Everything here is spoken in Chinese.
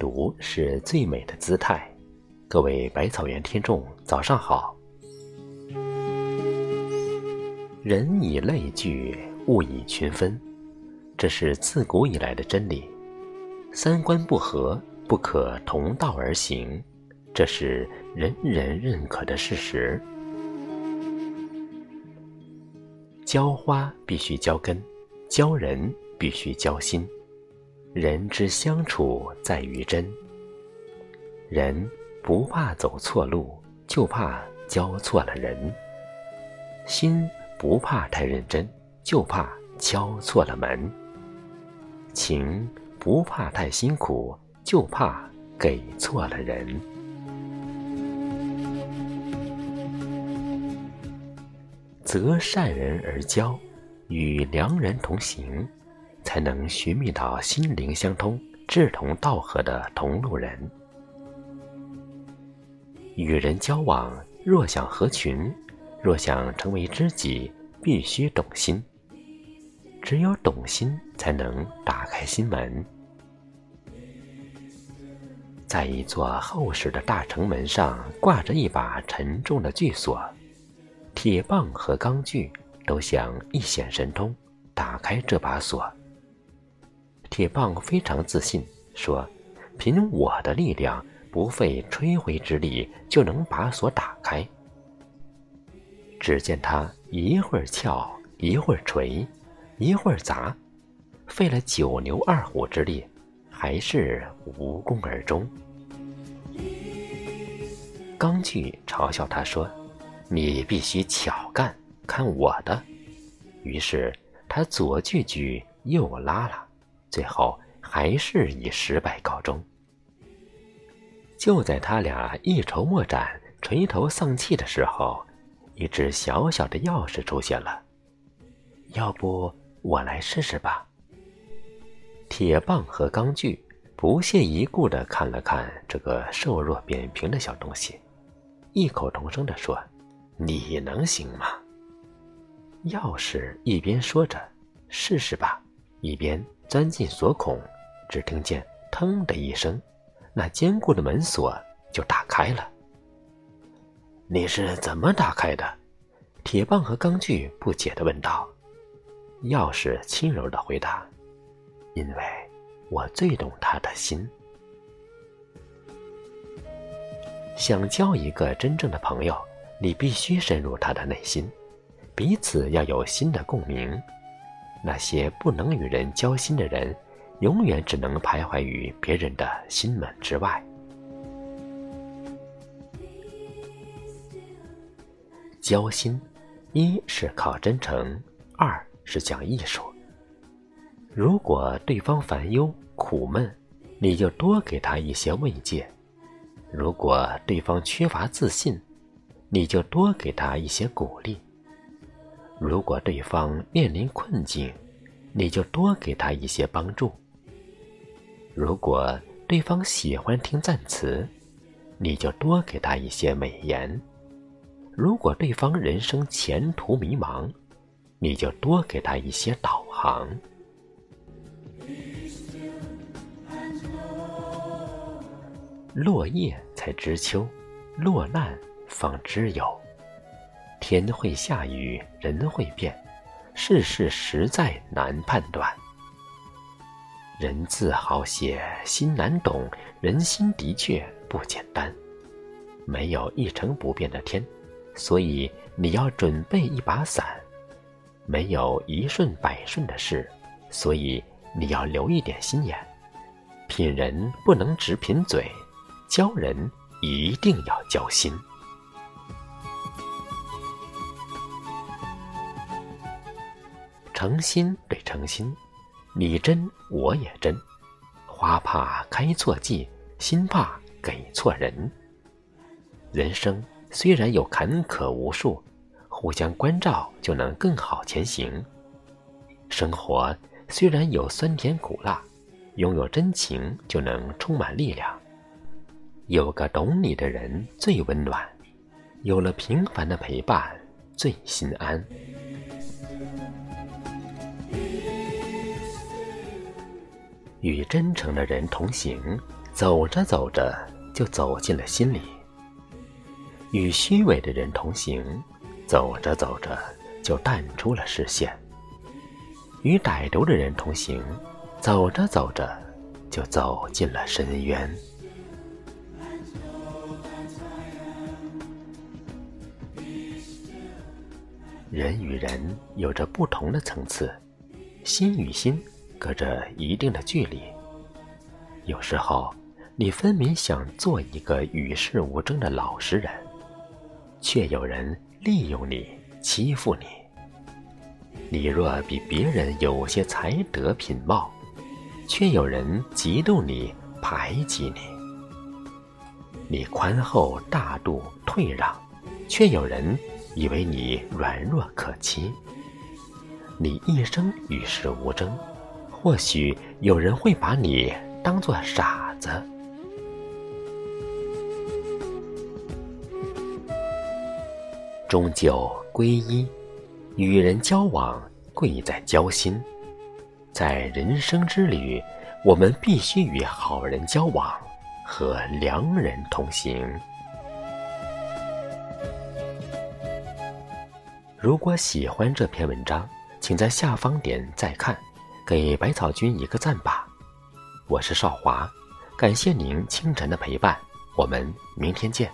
读是最美的姿态。各位百草园听众，早上好。人以类聚，物以群分，这是自古以来的真理。三观不合，不可同道而行，这是人人认可的事实。浇花必须浇根，教人必须交心。人之相处在于真。人不怕走错路，就怕交错了人；心不怕太认真，就怕敲错了门；情不怕太辛苦，就怕给错了人。择善人而交，与良人同行。才能寻觅到心灵相通、志同道合的同路人。与人交往，若想合群，若想成为知己，必须懂心。只有懂心，才能打开心门。在一座厚实的大城门上，挂着一把沉重的巨锁，铁棒和钢锯都想一显神通，打开这把锁。铁棒非常自信，说：“凭我的力量，不费吹灰之力就能把锁打开。”只见他一会儿撬，一会儿锤，一会儿砸，费了九牛二虎之力，还是无功而终。钢锯嘲笑他说：“你必须巧干，看我的。”于是他左锯锯，右拉拉。最后还是以失败告终。就在他俩一筹莫展、垂头丧气的时候，一只小小的钥匙出现了。要不我来试试吧？铁棒和钢锯不屑一顾地看了看这个瘦弱扁平的小东西，异口同声地说：“你能行吗？”钥匙一边说着“试试吧”，一边。钻进锁孔，只听见“腾”的一声，那坚固的门锁就打开了。你是怎么打开的？铁棒和钢锯不解地问道。钥匙轻柔地回答：“因为我最懂他的心。想交一个真正的朋友，你必须深入他的内心，彼此要有心的共鸣。”那些不能与人交心的人，永远只能徘徊于别人的心门之外。交心，一是靠真诚，二是讲艺术。如果对方烦忧苦闷，你就多给他一些慰藉；如果对方缺乏自信，你就多给他一些鼓励。如果对方面临困境，你就多给他一些帮助；如果对方喜欢听赞词，你就多给他一些美言；如果对方人生前途迷茫，你就多给他一些导航。落叶才知秋，落难方知有。天会下雨，人会变，世事实在难判断。人字好写，心难懂，人心的确不简单。没有一成不变的天，所以你要准备一把伞；没有一顺百顺的事，所以你要留一点心眼。品人不能只品嘴，交人一定要交心。诚心对诚心，你真我也真。花怕开错季，心怕给错人。人生虽然有坎坷无数，互相关照就能更好前行。生活虽然有酸甜苦辣，拥有真情就能充满力量。有个懂你的人最温暖，有了平凡的陪伴最心安。与真诚的人同行，走着走着就走进了心里；与虚伪的人同行，走着走着就淡出了视线；与歹毒的人同行，走着走着就走进了深渊。人与人有着不同的层次，心与心隔着一定的距离。有时候，你分明想做一个与世无争的老实人，却有人利用你、欺负你。你若比别人有些才德品貌，却有人嫉妒你、排挤你。你宽厚大度、退让，却有人。以为你软弱可欺，你一生与世无争，或许有人会把你当做傻子。终究归一，与人交往贵在交心。在人生之旅，我们必须与好人交往，和良人同行。如果喜欢这篇文章，请在下方点再看，给百草君一个赞吧。我是少华，感谢您清晨的陪伴，我们明天见。